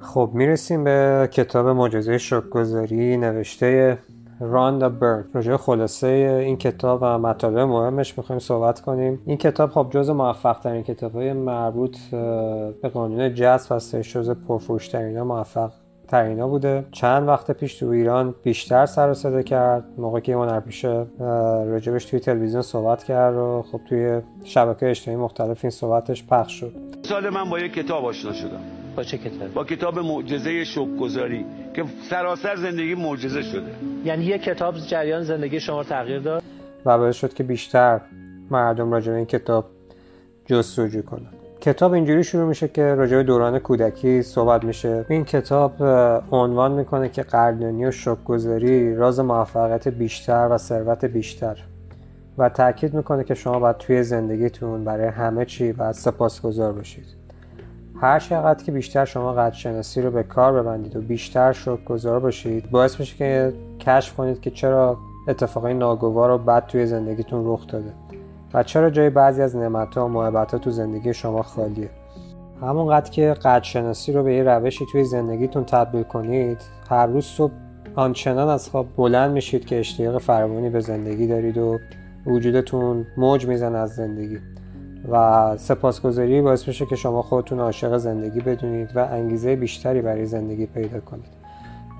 خب می‌رسیم به کتاب معجزه شکگذاری نوشته راندا برن راجع خلاصه این کتاب و مطالب مهمش می‌خوایم صحبت کنیم. این کتاب خب جز موفق ترین کتاب های مربوط به قانون جذب هستش جز پرفروش ترین موفق ترینا بوده. چند وقت پیش تو ایران بیشتر سر و صدا کرد. موقعی که ایمان پیشه راجبش توی تلویزیون صحبت کرد و خب توی شبکه اجتماعی مختلف این صحبتش پخش شد. سال من با یک کتاب آشنا شدم. با چه کتاب؟ با کتاب معجزه گذاری که سراسر زندگی معجزه شده. یعنی یک کتاب جریان زندگی شما تغییر داد؟ و باعث شد که بیشتر مردم راجع به این کتاب جستجو کنند. کتاب اینجوری شروع میشه که راجع به دوران کودکی صحبت میشه. این کتاب عنوان می‌کنه که قدردانی و شکرگزاری راز موفقیت بیشتر و ثروت بیشتر. و تاکید می‌کنه که شما باید توی زندگیتون برای همه چی باید سپاسگزار باشید. هر چقدر که بیشتر شما قدرشناسی رو به کار ببندید و بیشتر شکرگزار باشید باعث میشه که کشف کنید که چرا اتفاقای ناگوار و بد توی زندگیتون رخ داده و چرا جای بعضی از نعمتها و محبتها تو زندگی شما خالیه. همونقدر که قدرشناسی رو به یه روشی توی زندگیتون تبدیل کنید هر روز صبح آنچنان از خواب بلند میشید که اشتیاق فراوانی به زندگی دارید و وجودتون موج میزن از زندگی. و سپاسگزاری باعث میشه که شما خودتون عاشق زندگی بدونید و انگیزه بیشتری برای زندگی پیدا کنید.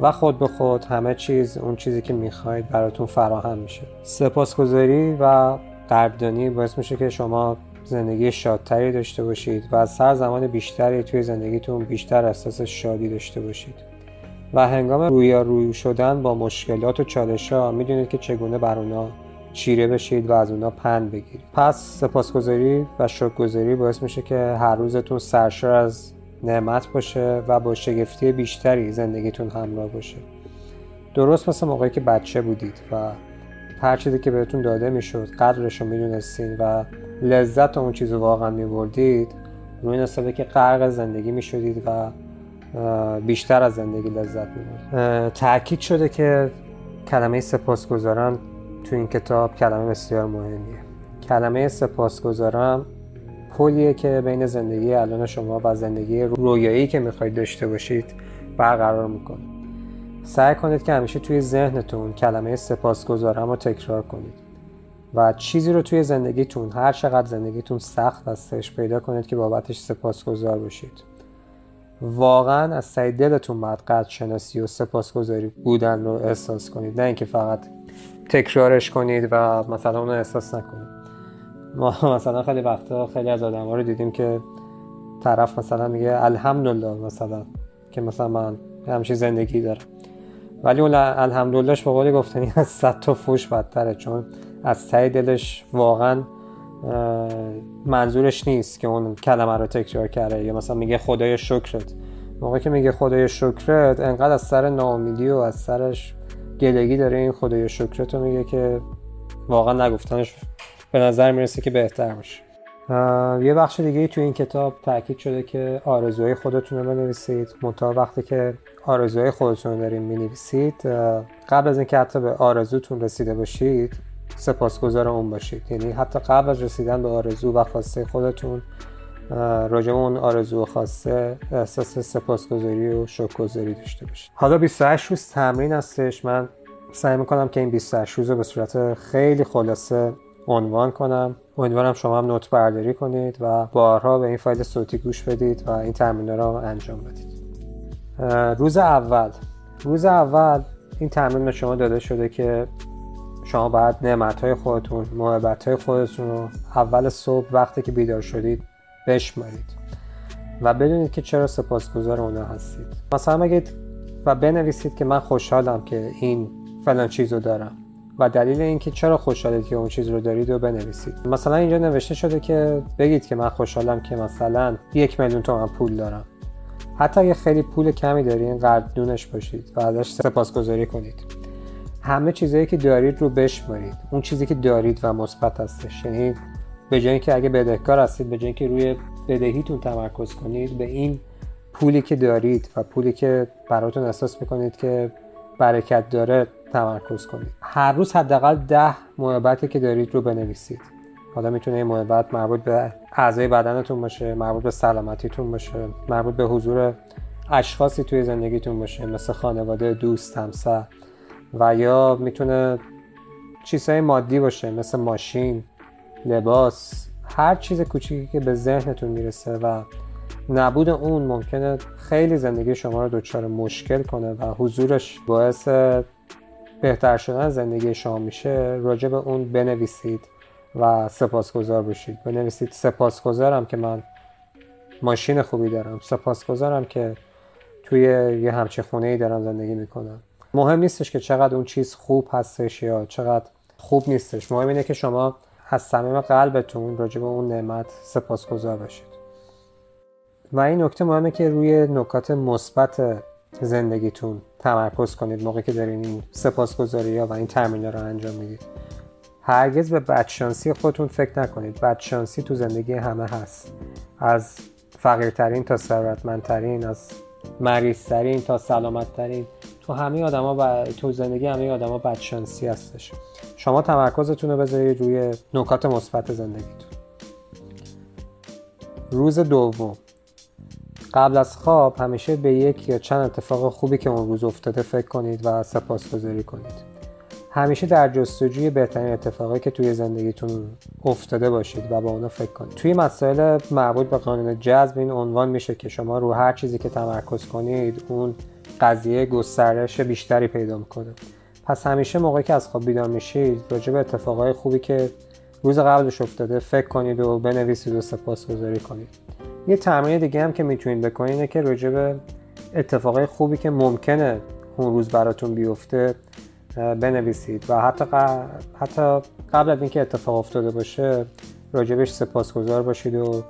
و خود به خود همه چیز اون چیزی که می‌خواید براتون فراهم میشه. سپاسگزاری و قدردانی باعث میشه که شما زندگی شادتری داشته باشید و از سر زمان بیشتری توی زندگیتون بیشتر احساس شادی داشته باشید. و هنگام روی شدن با مشکلات و چالش ها می‌دونید که چگونه بر اونا چیره بشید و از اونا پند بگیرید. پس سپاسگزاری و شکرگزاری باعث میشه که هر روزتون سرشار از نعمت باشه و با شگفتی بیشتری زندگیتون همراه باشه. درست مثل موقعی که بچه بودید و هر چیزی که بهتون داده می‌شد قدرش رو می‌دونستین و لذت اون چیز رو واقعا میبردید روی این که غرق زندگی می‌شدید و بیشتر از زندگی لذت می‌برید تاکید شده که کلمه سپاسگزاران تو این کتاب کلمه بسیار مهمیه. کلمه سپاسگزارم پلیه که بین زندگی الان شما و زندگی رویایی که می‌خواید داشته باشید برقرار می‌کنه. سعی کنید که همیشه توی ذهنتون کلمه سپاسگزارم رو تکرار کنید و چیزی رو توی زندگیتون هر چقدر زندگیتون سخت هستش پیدا کنید که بابتش سپاسگزار باشید. واقعا از سعی دلتون باید قدر شناسی و سپاسگزاری بودن رو احساس کنید نه اینکه فقط تکرارش کنید و مثلا اون احساس نکنید. ما مثلا خیلی وقتا خیلی از آدم ها رو دیدیم که طرف مثلا میگه الحمدلله مثلا که مثلا من همچین زندگی دارم. ولی اون الحمدللهش به قولی گفتنی از صد تا فوش بدتره چون از ته دلش واقعا منظورش نیست که اون کلمه رو تکرار کرده یا مثلا میگه خدای شکرت. موقعی که میگه خدای شکرت انقدر از سر ناامیدی و از سرش گلگی داره این خدای شکرت رو میگه که واقعا نگفتنش به نظر می‌رسه که بهتر باشه. یه بخش دیگه تو این کتاب تاکید شده که آرزوهای خودتون رو بنویسید. منتها وقتی که آرزوهای خودتون رو دارین بنویسید قبل از اینکه حتی به آرزوتون رسیده باشید سپاسگزار اون باشید. یعنی حتی قبل از رسیدن به آرزو و خواسته خودتون راجع اون آرزو و خواسته احساس سپاسگزاری و شکرگزاری داشته باشید حالا 28 روز تمرین هستش. من سعی می‌کنم که این 28 روز رو به صورت خیلی خلاصه عنوان کنم. امیدوارم شما هم نوت برداری کنید و بارها به این فایل صوتی گوش بدید و این تمرین رو انجام بدید. روز اول. روز اول این تمرین به شما داده شده که شما باید نعمت های خودتون محبت های خودتون رو اول صبح وقتی که بیدار شدید بشمارید. و بدونید که چرا سپاسگزار اونا هستید. مثلا بگید و بنویسید که من خوشحالم که این فلان چیز دارم. و دلیل اینکه چرا خوشحالید که اون چیز رو دارید رو بنویسید. مثلا اینجا نوشته شده که بگید که من خوشحالم که مثلا یک میلیون تومن پول دارم. حتی اگه خیلی پول کمی دارین قدردونش باشید و ازش سپاسگزاری کنید. همه چیزهایی که دارید رو بشمارید. اون چیزی که دارید و مثبت هستش. یعنی به جای اینکه اگه بدهکار هستید به جای اینکه روی بدهیتون تمرکز کنید به این پولی که دارید و پولی که براتون احساس می‌کنید که برکت داره تمرکز کنید. هر روز حداقل ده محبتی که دارید رو بنویسید. حالا می‌تونه این محبت مربوط به اعضای بدنتون باشه مربوط به سلامتیتون باشه مربوط به حضور اشخاصی توی زندگیتون باشه مثل خانواده دوست همسر. و یا می‌تونه چیزهای مادی باشه مثل ماشین. لباس هر چیز کوچیکی که به ذهنتون می‌رسه و نبود اون ممکنه خیلی زندگی شما رو دچار مشکل کنه و حضورش باعث بهتر شدن زندگی شما میشه راجع به اون بنویسید و سپاسگزار باشید. بنویسید سپاسگزارم که من ماشین خوبی دارم. سپاسگزارم که توی یه همچین خونه ای دارم زندگی می‌کنم. مهم نیستش که چقدر اون چیز خوب هستش یا چقدر خوب نیستش. مهم اینه که شما از صمیم قلبتون راجع به اون نعمت سپاسگزار باشید. و این نکته مهمه که روی نکات مثبت زندگیتون تمرکز کنید موقعی که دارین این سپاسگزاری ها و این ترمینا رو انجام می‌دید. هرگز به بدشانسی خودتون فکر نکنید. بدشانسی تو زندگی همه هست. از فقیرترین تا ثروتمندترین از مریضترین تا سلامتترین. تو همه آدما ب... تو زندگی همه آدما بدشانسی هستش. شما تمرکزتون رو بذارید روی نکات مثبت زندگیتون. روز دوم. قبل از خواب همیشه به یک یا چند اتفاق خوبی که اون روز افتاده فکر کنید و سپاسگزاری کنید. همیشه در جستجوی بهترین اتفاقی که توی زندگیتون افتاده باشید و با اونا فکر کنید. توی مسائل مربوط به قانون جذب این عنوان میشه که شما رو هر چیزی که تمرکز کنید اون قضیه گسترش بیشتری پیدا می‌کنه. پس همیشه موقعی که از خواب بیدار میشید راجع به اتفاقای خوبی که روز قبلش افتاده فکر کنید و بنویسید و سپاسگزاری کنید. یه تمرین دیگه هم که می‌تونید بکنید اینه که راجع به اتفاقای خوبی که ممکنه اون روز براتون بیفته بنویسید و حتی, حتی قبل از اینکه اتفاق افتاده باشه راجبش سپاسگزار باشید و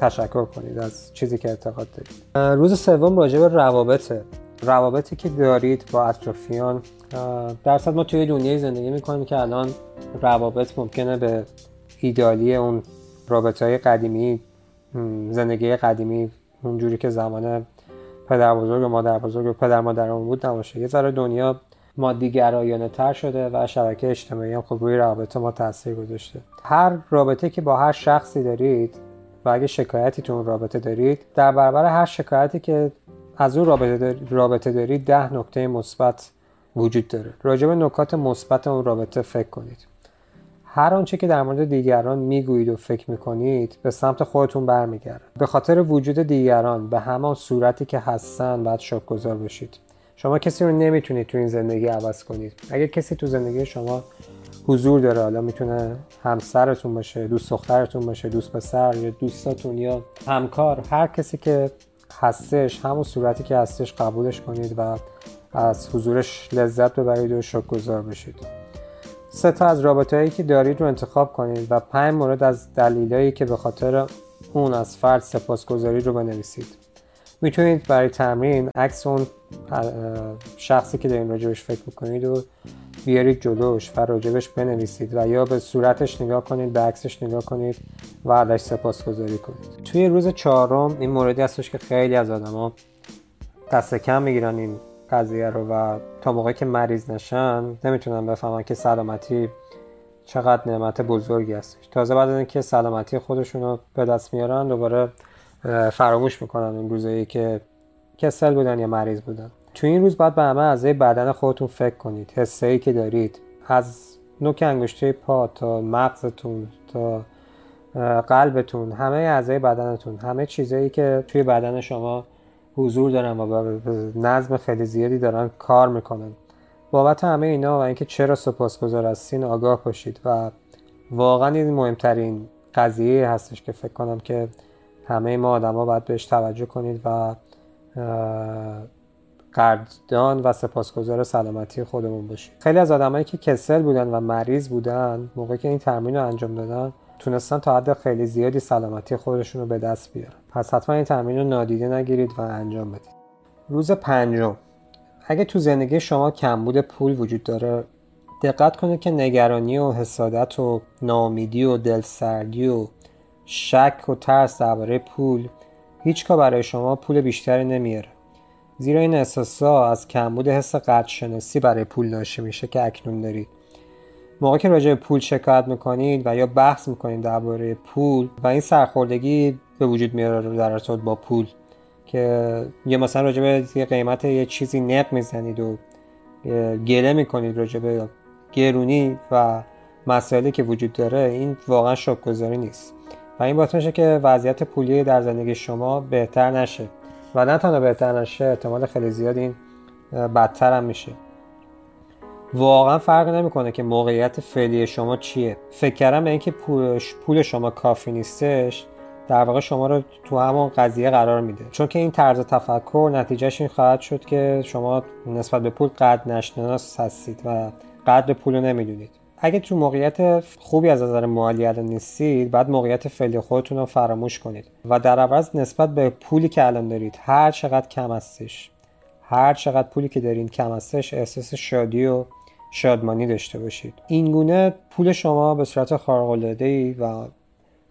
تشکر کنید از چیزی که اعتقاد دارید. روز سوم راجع به روابطه. روابطی که دارید با اطرافیان درصد ما توی دنیای زندگی می‌کنیم که الان روابط ممکنه به ایدالی اون رابطه های قدیمی زندگی قدیمی اونجوری که زمان پدر بزرگ و مادر بزرگ و پدر مادرمون بود نباشه. یه ذره دنیا مادی گرایانه تر شده و شبکه اجتماعی هم خب روی رابطه ما تاثیر گذاشته. هر رابطه که با هر شخصی دارید و اگه شکایتی تو اون رابطه دارید در برابر هر شکایتی که از اون رابطه, رابطه دارید ده نکته مثبت وجود داره. راجع به نکات مثبت اون رابطه فکر کنید. هر آنچه که در مورد دیگران می‌گویید و فکر می‌کنید به سمت خودتون برمیگرده. به خاطر وجود دیگران به همان صورتی که هستن باید شکرگزار باشید شما کسی رو نمی‌تونید تو این زندگی عوض کنید. اگر کسی تو زندگی شما حضور داره حالا می‌تونه همسرتون باشه دوست دخترتون باشه دوست پسر یا دوستاتون یا همکار هر کسی که هستش همون صورتی که هستش قبولش کنید و از حضورش لذت ببرید و شکرگزار بشید. سه تا از رابطه هایی که دارید رو انتخاب کنید و پنج مورد از دلایلی که به خاطر اون از فرد سپاسگزاری رو بنویسید. می‌تونید برای تمرین عکس اون شخصی که دارین راجبش فکر می‌کنید و بیارید جلوش و راجبش بنویسید و یا به صورتش نگاه کنید به عکسش نگاه کنید و ازش سپاسگزاری کنید. توی روز چهارم این موردی هستش که خیلی از آدما دست کم می‌گیرن این قضیه رو و تا موقعی که مریض نشن نمی‌تونن بفهمن که سلامتی چقدر نعمت بزرگی هستش. تازه بعد اینکه سلامتی خودشون رو به دست میارن دوباره فراموش می‌کنن اون روزایی که کسل بودن یا مریض بودن. تو این روز باید به همه اعضای بدن خودتون فکر کنید. حسه ای که دارید. از نوک انگشته پا تا مغزتون تا قلبتون همه اعضای بدنتون همه چیزایی که توی بدن شما حضور دارن و به نظم خیلی زیادی دارن کار می‌کنن. بابت همه اینا و اینکه چرا سپاسگزار هستین آگاه باشید و واقعا این مهمترین قضیه هستش که فکر کنم که همه ما آدما باید بهش توجه کنید و قدردان و سپاسگزار سلامتی خودمون باشید خیلی از آدمایی که کسل بودن و مریض بودن موقعی که این تمرین رو انجام دادن تونستن تا حد خیلی زیادی سلامتی خودشون رو به دست بیارن. پس حتما این تمرین رو نادیده نگیرید و انجام بدید. روز پنجم. اگه تو زندگی شما کمبود پول وجود داره دقت کنید که نگرانی و حسادت و ناامیدی و دلسردی و شک و ترس درباره پول هیچگاه برای شما پول بیشتری نمیاره. زیرا این احساسا از کمبود حس قدرشناسی برای پول ناشی میشه که اکنون دارید. موقع که راجع به پول شکایت می‌کنید و یا بحث می‌کنید درباره پول و این سرخوردگی به وجود میاره در ارتباط با پول که یه مثلا راجع به قیمت یه چیزی نق می‌زنید و گله می‌کنید راجع به گرونی و مسائلی که وجود داره این واقعا شکرگزاری نیست. این باعث میشه که وضعیت پولی در زندگی شما بهتر نشه و نه تنها بهتر نشه احتمال خیلی زیاد این بدتر هم میشه. واقعا فرق نمی‌کنه که موقعیت فعلی شما چیه. فکر کردم به اینکه پول شما کافی نیستش در واقع شما رو تو همون قضیه قرار میده. چون که این طرز تفکر نتیجهش این خواهد شد که شما نسبت به پول قد نشناس هستید و قدر پول رو نمی‌دونید. اگه تو موقعیت خوبی از نظر مالی الان نیستید بعد موقعیت فعلی خودتون رو فراموش کنید و در عوض نسبت به پولی که الان دارید هر چقدر کم هستش هر چقدر پولی که دارین کم هستش احساس شادی و شادمانی داشته باشید. این گونه پول شما به صورت خارق و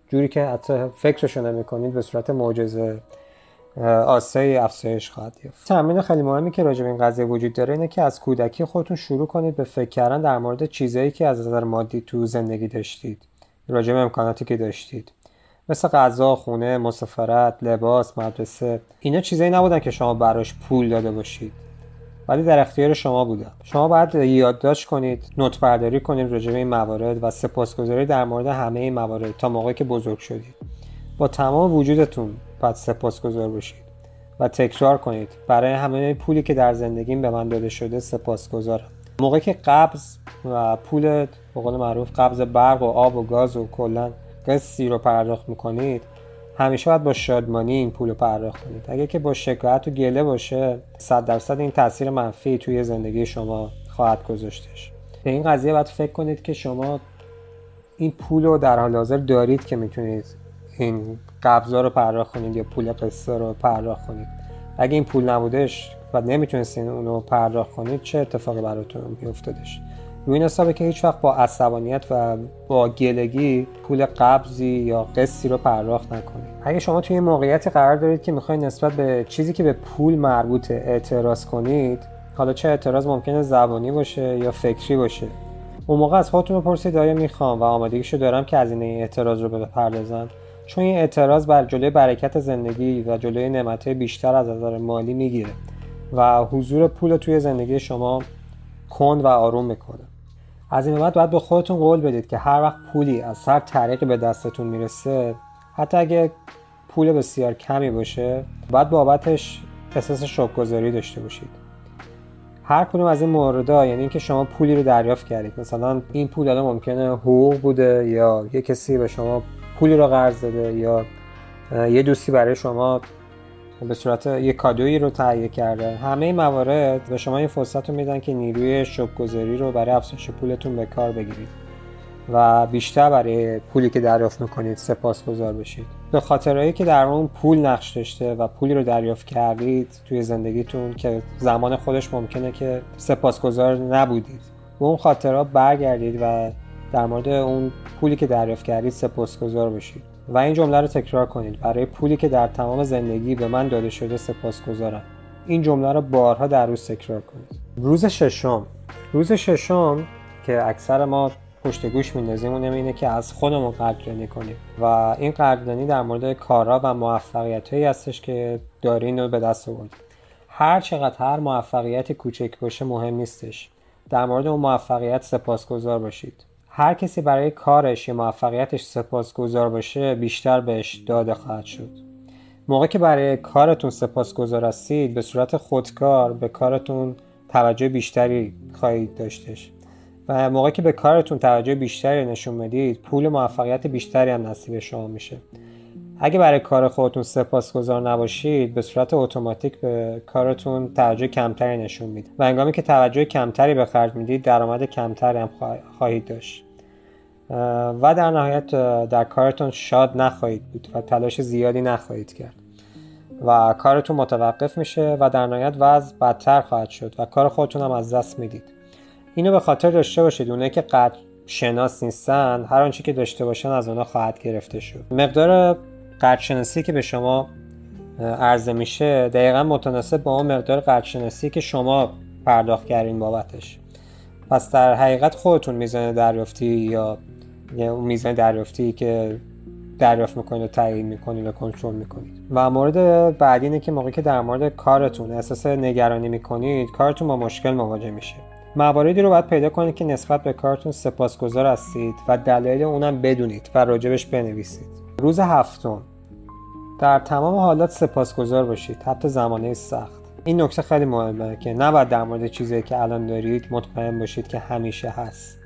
جوری که حتی فکرشو نمی‌کنید به صورت معجزه آسای افزایش خواهد یافت. تمرین خیلی مهمی که راجع به این قضیه وجود داره اینه که از کودکی خودتون شروع کنید به فکر کردن در مورد چیزایی که از نظر مادی تو زندگی داشتید راجع به امکاناتی که داشتید. مثل غذا، خونه، مسافرت، لباس، مدرسه. اینا چیزایی نبودن که شما براش پول داده باشید. ولی در اختیار شما بودن شما باید یادداشت کنید نوت برداری کنید راجع به این موارد و سپاسگزاری در مورد همه این موارد تا موقعی که بزرگ شدید. با تمام وجودتون باید سپاسگزار باشید و تکرار کنید. برای همه پولی که در زندگیم به من داده شده سپاسگزارم. موقعی که قبض و پول به قول معروف قبض برق و آب و گاز و کلا قسطی رو پرداخت می‌کنید همیشه باید با شادمانی این پول رو پرداخت کنید. اگه که با شکایت و گله باشه صد درصد این تاثیر منفی توی زندگی شما خواهد گذاشتش. به این قضیه باید فکر کنید که شما این پول رو در حال حاضر دارید که می‌تونید این قبضا رو پرداخت کنید یا پول قصه رو پرداخت کنید. اگه این پول نبودش و نمی‌تونستین اونو پرداخت کنید چه اتفاقی براتون میافتادش؟ روی این حسابه که هیچ وقت با عصبانیت و با گلگی پول قبضی یا قسطی رو پرداخت نکنید. اگه شما توی این موقعیتی قرار دارید که می‌خواید نسبت به چیزی که به پول مربوطه اعتراض کنید حالا چه اعتراض ممکنه زبانی باشه یا فکری باشه. اون موقع از خودتون بپرسید آیا می‌خوام و آمادگیشو دارم که از این اعتراض رو بپردازم؟ چون این اعتراض بر جلوی برکت زندگی و جلوی نعمتهای بیشتر از نظر مالی می‌گیره و حضور پول توی زندگی شما کند و آروم می‌کنه. از این بعد باید به خودتون قول بدید که هر وقت پولی از هر طریقی به دستتون می‌رسه حتی اگه پول بسیار کمی باشه باید بابتش احساس شکرگزاری داشته باشید. هر کدوم از این موردا یعنی اینکه شما پولی رو دریافت کردید. مثلا این پول الان ممکنه حقوق بوده یا یه کسی به شما پولی رو قرض داده یا یه دوستی برای شما به صورت یه کادویی رو تهیه کرده. همه این موارد به شما این فرصت رو میدن که نیروی شکرگزاری رو برای افزایش پولتون به کار بگیرید و بیشتر برای پولی که دریافت می‌کنید سپاسگزار بشید. به خاطرهایی که در اون پول نقش داشته و پولی رو دریافت کردید توی زندگیتون که زمان خودش ممکنه که سپاسگزار نبودید. به اون خاطرها برگردید و در مورد اون پولی که دریافت کردید سپاسگزار بشید. و این جمله رو تکرار کنید. برای پولی که در تمام زندگی به من داده شده سپاسگزارم. این جمله رو بارها در روز تکرار کنید. روز ششم. روز ششم که اکثر ما پشت گوش میندازیم اون اینه که از خودمون قدردانی کنیم. و این قدردانی در مورد کارا و موفقیت هایی هستش که دارین رو به دست آوردید هر چقدر هر موفقیت کوچک باشه مهم نیستش. در مورد اون موفقیت سپاسگزار باشید. هر کسی برای کارش یا موفقیتش سپاسگزار باشه بیشتر بهش داده خواهد شد. موقع که برای کارتون سپاسگزار هستید به صورت خودکار به کارتون توجه بیشتری خواهید داشتش. و موقع که به کارتون توجه بیشتری نشون بدید پول موفقیت بیشتری هم نصیب شما میشه. اگه برای کار خودتون سپاسگزار نباشید به صورت اتوماتیک به کارتون توجه کمتری نشون میده و انگامی که توجه کمتری به خرج می‌دید درآمد کمتری هم خواهید داشت. و در نهایت در کارتون شاد نخواهید بود و تلاش زیادی نخواهید کرد. و کارتون متوقف میشه و در نهایت وضع بدتر خواهد شد و کار خودتون هم از دست می‌دید. اینو به خاطر داشته باشید. اونایی که قدر شناس نیستن هر آنچه که داشته باشن از اونا خواهد گرفته شد. مقدار قدرشناسی که به شما عرضه میشه دقیقا متناسب با اون مقدار قدرشناسی که شما پرداخت کردین بابتش. پس در حقیقت خودتون میزان دریافتی یا اون میزان دریافتی که دریافت می‌کنید و تعیین می‌کنید و کنترل می‌کنید. و مورد بعدی اینه که موقعی که در مورد کارتون احساس نگرانی می‌کنید کارتون با مشکل مواجه میشه. مواردی رو باید پیدا کنید که نسبت به کارتون سپاسگزار هستید و دلایل اونم بدونید و راجبش بنویسید. روز هفتم. در تمام حالات سپاسگزار باشید. حتی زمانه سخت. این نکته خیلی مهمه که نباید در مورد چیزی که الان دارید مطمئن باشید که همیشه هست.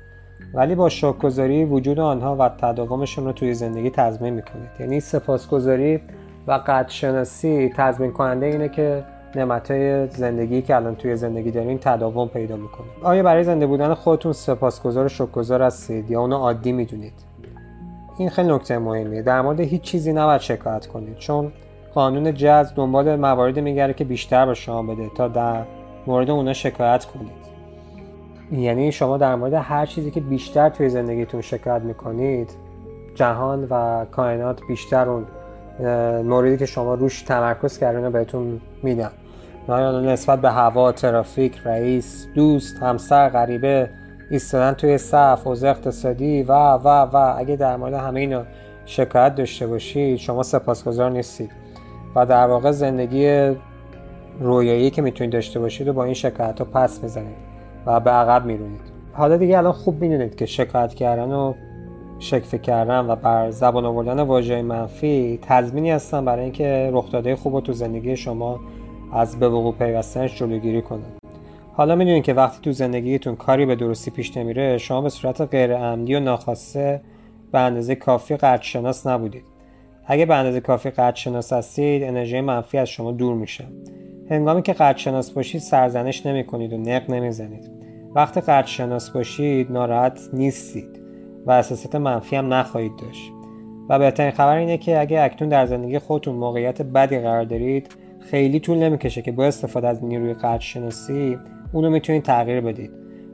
ولی با شکرگزاری وجود آنها و تداومشون رو توی زندگی تضمین می‌کنید. یعنی سپاسگزاری و قدرشناسی تضمین کننده اینه که نعمتهای زندگی که الان توی زندگی دارین تداوم پیدا می‌کنه. آیا برای زنده بودن خودتون سپاسگزار و شکرگزار هستید یا اونو عادی می‌دونید؟ این خیلی نکته مهمیه. در مورد هیچ چیزی نباید شکایت کنید چون قانون جذب دنبال مواردی میگره که بیشتر به شما بده تا در مورد اونا شکایت کنید. یعنی شما در مورد هر چیزی که بیشتر توی زندگیتون شکایت می‌کنید جهان و کائنات بیشتر اون موردی که شما روش تمرکز کردین رو بهتون میدن. نسبت به هوا ترافیک رئیس دوست همسر غریبه ایستادن توی صف حوزه اقتصادی و و و. اگه در مورد همه اینا شکایت داشته باشید شما سپاسگزار نیستید. و در واقع زندگی رویایی که می‌تونید داشته باشید و با این شکایت رو پس می‌زنید و به عقب میرونید. حالا دیگه الان خوب می‌دونید که شکایت کردن و شکفه کردن و بر زبان آوردن واژه منفی تضمینی هستن برای اینکه رخدادهای خوب رو تو زندگی شما از به وقوع پیوستنش جلوگیری کنن. حالا می‌دونید که وقتی تو زندگیتون کاری به درستی پیش نمیره شما به صورت غیر عمدی و ناخواسته به اندازه کافی شناس نبودید. اگه به اندازه کافی شناس هستید انرژی منفی از شما دور میشه. هنگامی که شناس باشید سرزنش نمی کنید و نق نمی‌زنید. وقتی شناس باشید ناراحت نیستید و احساسات منفی هم نخواهید داشت. و بهترین خبر اینه که اگه اکنون در زندگی خودتون موقعیت بدی قرار دارید خیلی طول نمی‌کشه که با استفاده از نیروی شناسی اونو می‌تونید تغییر بدید.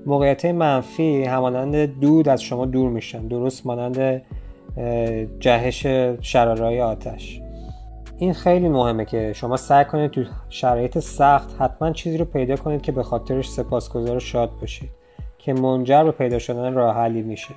موقعیت منفی همانند دود از شما دور میشن. درست مانند جهش شرارای آتش. این خیلی مهمه که شما سعی کنید تو شرایط سخت حتما چیزی رو پیدا کنید که به خاطرش سپاسگزار و شاد باشید که منجر به پیدا شدن راه حلی میشه.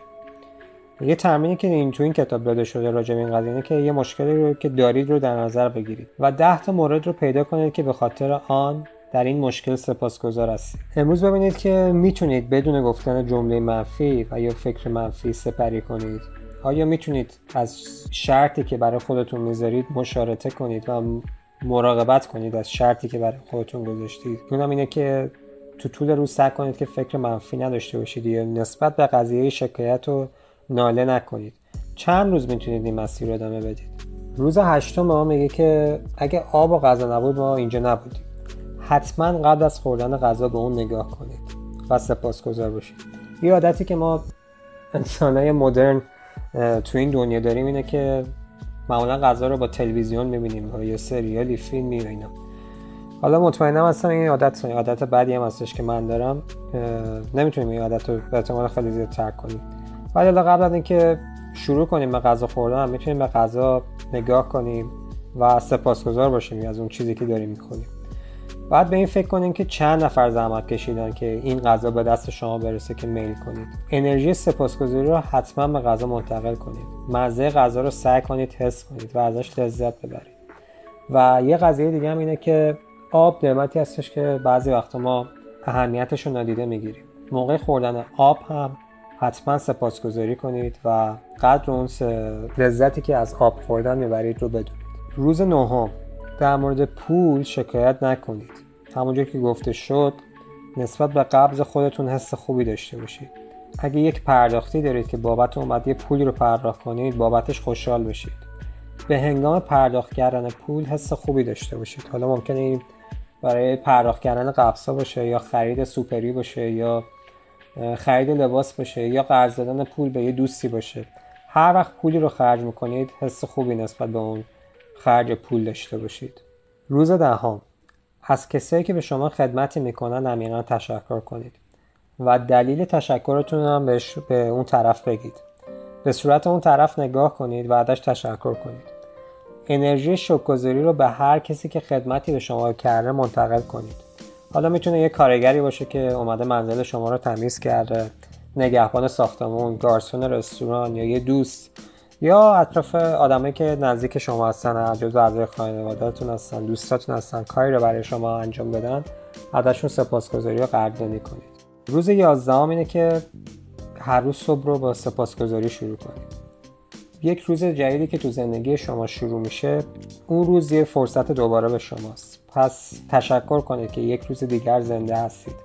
یه تمرینی که این تو این کتاب داده شده راجع به این قضیه که یه مشکلی رو که دارید رو در نظر بگیرید و ده تا مورد رو پیدا کنید که به خاطر آن در این مشکل سپاسگزار هستید امروز ببینید که می‌تونید بدون گفتن جمله منفی و یا فکر منفی سپری کنید. آیا می‌تونید از شرطی که برای خودتون می‌ذارید مشارطه کنید و مراقبت کنید از شرطی که برای خودتون گذاشتید؟ اونم اینه که تو طول روز سعی کنید که فکر منفی نداشته باشید یا نسبت به قضیه شکایت و ناله نکنید. چند روز می‌تونید این مسیر رو ادامه بدید؟ روز هشتم ما میگه که اگه آب و غذا نبود ما اینجا نبودیم. حتما قبل از خوردن غذا به اون نگاه کنید و سپاسگزار باشید. یه عادتی که ما انسانهای مدرن تو این دنیا داریم اینه که معمولا غذا رو با تلویزیون می‌بینیم یا سریالی فیلمی و اینا. حالا مطمئنم هستم این عادت عادت بعدی هم هستش که من دارم. نمی‌تونیم این عادت رو به احتمال خیلی زیاد ترک کنیم. ولی حالا قبل از اینکه شروع کنیم به غذا خوردن می‌تونیم به غذا نگاه کنیم و سپاسگزار باشیم از اون چیزی که داریم می‌کنیم بعد به این فکر کنیم که چند نفر زحمت کشیدن که این غذا به دست شما برسه که میل کنید. انرژی سپاسگزاری رو حتما به غذا منتقل کنید. مزه غذا رو سعی کنید حس کنید و ازش لذت ببرید. و یه قضیه دیگه هم اینه که آب نعمتی هستش که بعضی وقتا ما اهمیتش رو نادیده می‌گیریم. موقع خوردن آب هم حتما سپاسگزاری کنید و قدر اون لذتی که از آب خوردن می‌برید رو بدونید. روز نهم. در مورد پول شکایت نکنید. همونجور که گفته شد نسبت به قبض خودتون حس خوبی داشته باشید. اگه یک پرداختی دارید که بابت اومد یه پولی رو پرداخت کنید بابتش خوشحال بشید. به هنگام پرداخت کردن پول حس خوبی داشته باشید. حالا ممکنه این برای پرداخت کردن قبضا باشه یا خرید سوپری باشه یا خرید لباس باشه یا قرض دادن پول به یه دوستی باشه. هر وقت پولی رو خرج می‌کنید حس خوبی نسبت به اون خرج پول داشته باشید. روز دهم. از کسایی که به شما خدمتی می‌کنن عمیقا تشکر کنید و دلیل تشکرتون هم بهش به اون طرف بگید. به صورت اون طرف نگاه کنید و ازش تشکر کنید. انرژی شکرگزاری رو به هر کسی که خدمتی به شما کرده منتقل کنید. حالا می‌تونه یه کارگری باشه که اومده منزل شما رو تمیز کرده نگهبان ساختمون گارسون رستوران یا یه دوست. یا اطراف آدمایی که نزدیک شما هستن جزو اعضای خانوادهتون هستن دوستاتون هستن کاری رو برای شما انجام بدن ازشون سپاسگزاری و قدردانی کنید. روز 11 اینه که هر روز صبح رو با سپاسگزاری شروع کنید. یک روز جدیدی که تو زندگی شما شروع میشه اون روز یه فرصت دوباره به شماست. پس تشکر کنید که یک روز دیگر زنده هستید.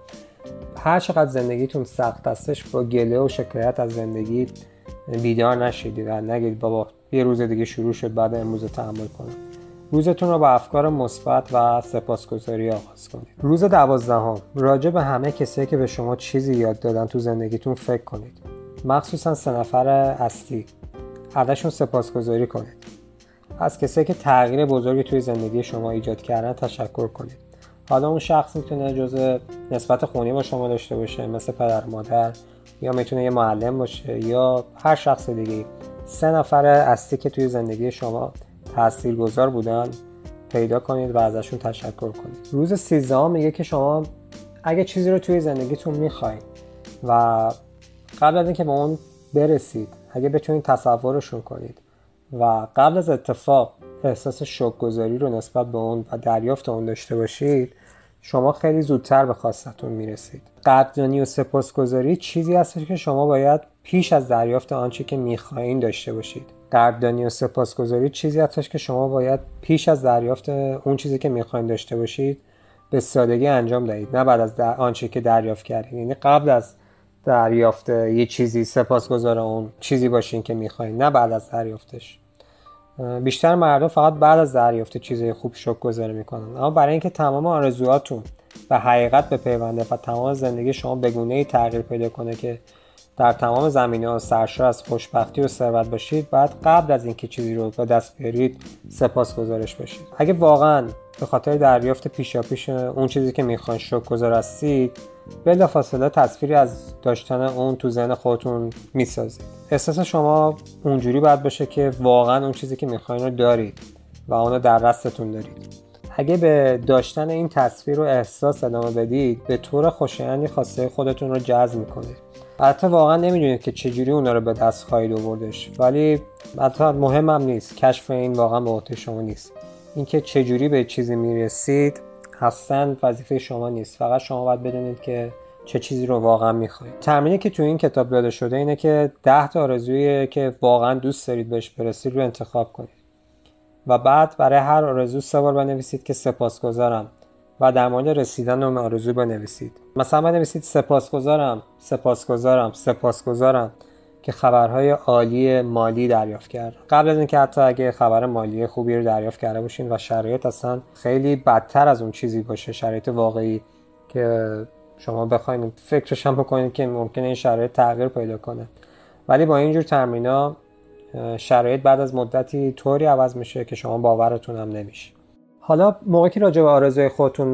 هر چقدر زندگیتون سخت هستش با گله و شکایت از زندگی بیدار نشیدید و نگید بابا یه روز دیگه شروع شد بعد امروز تحمل کنم. روزتون رو با افکار مثبت و سپاسگزاری آغاز کنید. روز دوازدهم. راجع به همه کسایی که به شما چیزی یاد دادن تو زندگیتون فکر کنید. مخصوصا سه نفر اصلی. ازشون سپاسگزاری کنید. از کسایی که تغییر بزرگی توی زندگی شما ایجاد کردن تشکر کنید. حالا اون شخص می‌تونه جز نسبت خونی با شما داشته باشه مثل پدر مادر یا می‌تونه یه معلم باشه یا هر شخص دیگه سه نفر اصلی که توی زندگی شما گذار بودن پیدا کنید و ازشون تشکر کنید. روز 13 میگه که شما اگه چیزی رو توی زندگیتون می‌خواید و قبل از اینکه به اون برسید اگه بتونید تصورشون کنید و قبل از اتفاق احساس شکرگذاری رو نسبت به اون و دریافت اون داشته باشید شما خیلی زودتر به خواستتون می‌رسید. قدردانی و سپاسگزاری چیزی هستش که شما باید پیش از دریافت آنچه که می‌خواهید داشته باشید. قدردانی و سپاسگزاری چیزی هستش که شما باید پیش از دریافت اون چیزی که می‌خواهید داشته باشید به سادگی انجام دهید. نه بعد از آنچه که دریافت کردید. یعنی قبل از دریافت یه چیزی سپاسگزار اون چیزی باشین که می‌خواین نه بعد از دریافتش. بیشتر مردم فقط بعد از دریافت چیزی خوب شکر گذاری می‌کنن. اما برای اینکه تمام آرزوهاتون به حقیقت به پیونده و تمام زندگی شما بگونه ای تغییر پیدا کنه که در تمام زمینه ها سرشار از خوشبختی و ثروت باشید بعد قبل از اینکه چیزی رو به دست بیارید سپاس گذارش باشید. اگه واقعا به خاطر دریافت پیشاپیش اون چیزی که می‌خواین شکر گذار هستید فاصله تصویری از داشتن اون تو ذهن خودتون می‌سازید. احساس شما اونجوری باید باشه که واقعا اون چیزی که می‌خواین رو دارید و اونو در دستتون دارید. اگه به داشتن این تصویر رو احساس ادامه بدید به طور خوشایندی خواسته خودتون رو جذب می‌کنید. البته واقعا نمی‌دونید که چجوری اونا رو به دست خواهید آوردش ولی حتی مهمم نیست. کشف این واقعا به عهده شما نیست. اینکه چجوری به چیزی می‌رسید اصلا وظیفه شما نیست. فقط شما باید بدونید که چه چیزی رو واقعا می‌خواید. تمرینی که تو این کتاب داده شده اینه که ده تا آرزویی که واقعا دوست دارید بهش برسید رو انتخاب کنید. و بعد برای هر آرزو سه بار بنویسید که سپاسگزارم و در مورد رسیدن اون آرزو بنویسید. مثلا بنویسید سپاسگزارم سپاسگزارم سپاسگزارم. که خبرهای عالی مالی دریافت کرد. قبل از اینکه حتی اگه خبر مالی خوبی رو دریافت کرده باشین و شرایط اصلا خیلی بدتر از اون چیزی باشه شرایط واقعی که شما بخواید فکرش هم بکنید که ممکنه این شرایط تغییر پیدا کنه. ولی با اینجور ترمینا شرایط بعد از مدتی طوری عوض میشه که شما باورتون هم نمیشه. حالا موقعی که راجع به آرزوی خودتون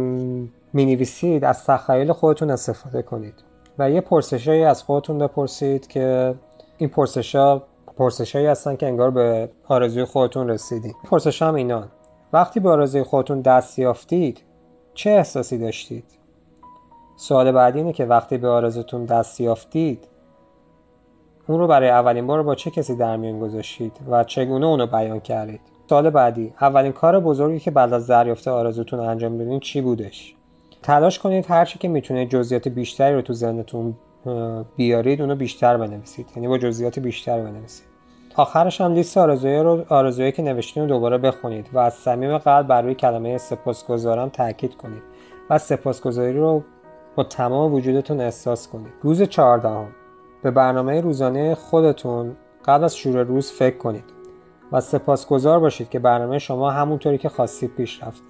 می نویسید از تخیل خودتون استفاده کنید و یه پرسشایی از خودتون بپرسید که این پرسش ها پرسش هستن که انگار به آرزوی خودتون رسیدید پرسش هم اینان وقتی به آرزوی خودتون دست یافتید چه احساسی داشتید؟ سوال بعدی اینه که وقتی به آرزوتون دست یافتید اون رو برای اولین بار با چه کسی در میان گذاشتید و چگونه اونو بیان کردید؟ سوال بعدی اولین کار بزرگی که بعد از دریافت آرزوتون انجام بدین چی بودش؟ تلاش کنید هر چی که می‌تونید جزئیات بیشتری رو تو ذهنتون بیارید اونو بیشتر بنویسید. یعنی با جزئیات بیشتر بنویسید. آخرش هم لیست آرزوهایی رو آرزوهایی که نوشتین رو دوباره بخونید و از صمیم قلب بر روی کلمه سپاسگزارم تاکید کنید و سپاسگزاری رو با تمام وجودتون احساس کنید. روز چهاردهم. به برنامه روزانه خودتون قبل از شروع روز فکر کنید و سپاسگزار باشید که برنامه شما همونطوری که خواستید پیش رفت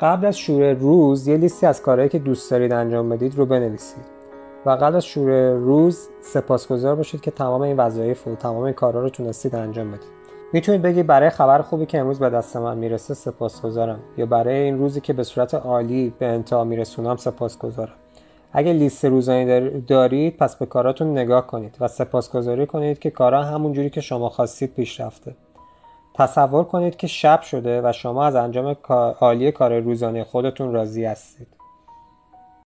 قبل از شروع روز یه لیستی از کارهایی که دوست دارید انجام بدید رو بنویسید. و قبل از شروع روز سپاسگزار باشید که تمام این وظایف و تمام این کارا رو تونستید انجام بدید. می‌تونید بگید برای خبر خوبی که امروز به دست من می‌رسه سپاسگزارم یا برای این روزی که به صورت عالی به انتها میرسونم سپاسگزارم. اگه لیست روزانه دارید پس به کاراتون نگاه کنید و سپاسگزاری کنید که کارا همون جوری که شما خواستید پیش رفته تصور کنید که شب شده و شما از انجام عالی کار روزانه خودتون راضی هستید.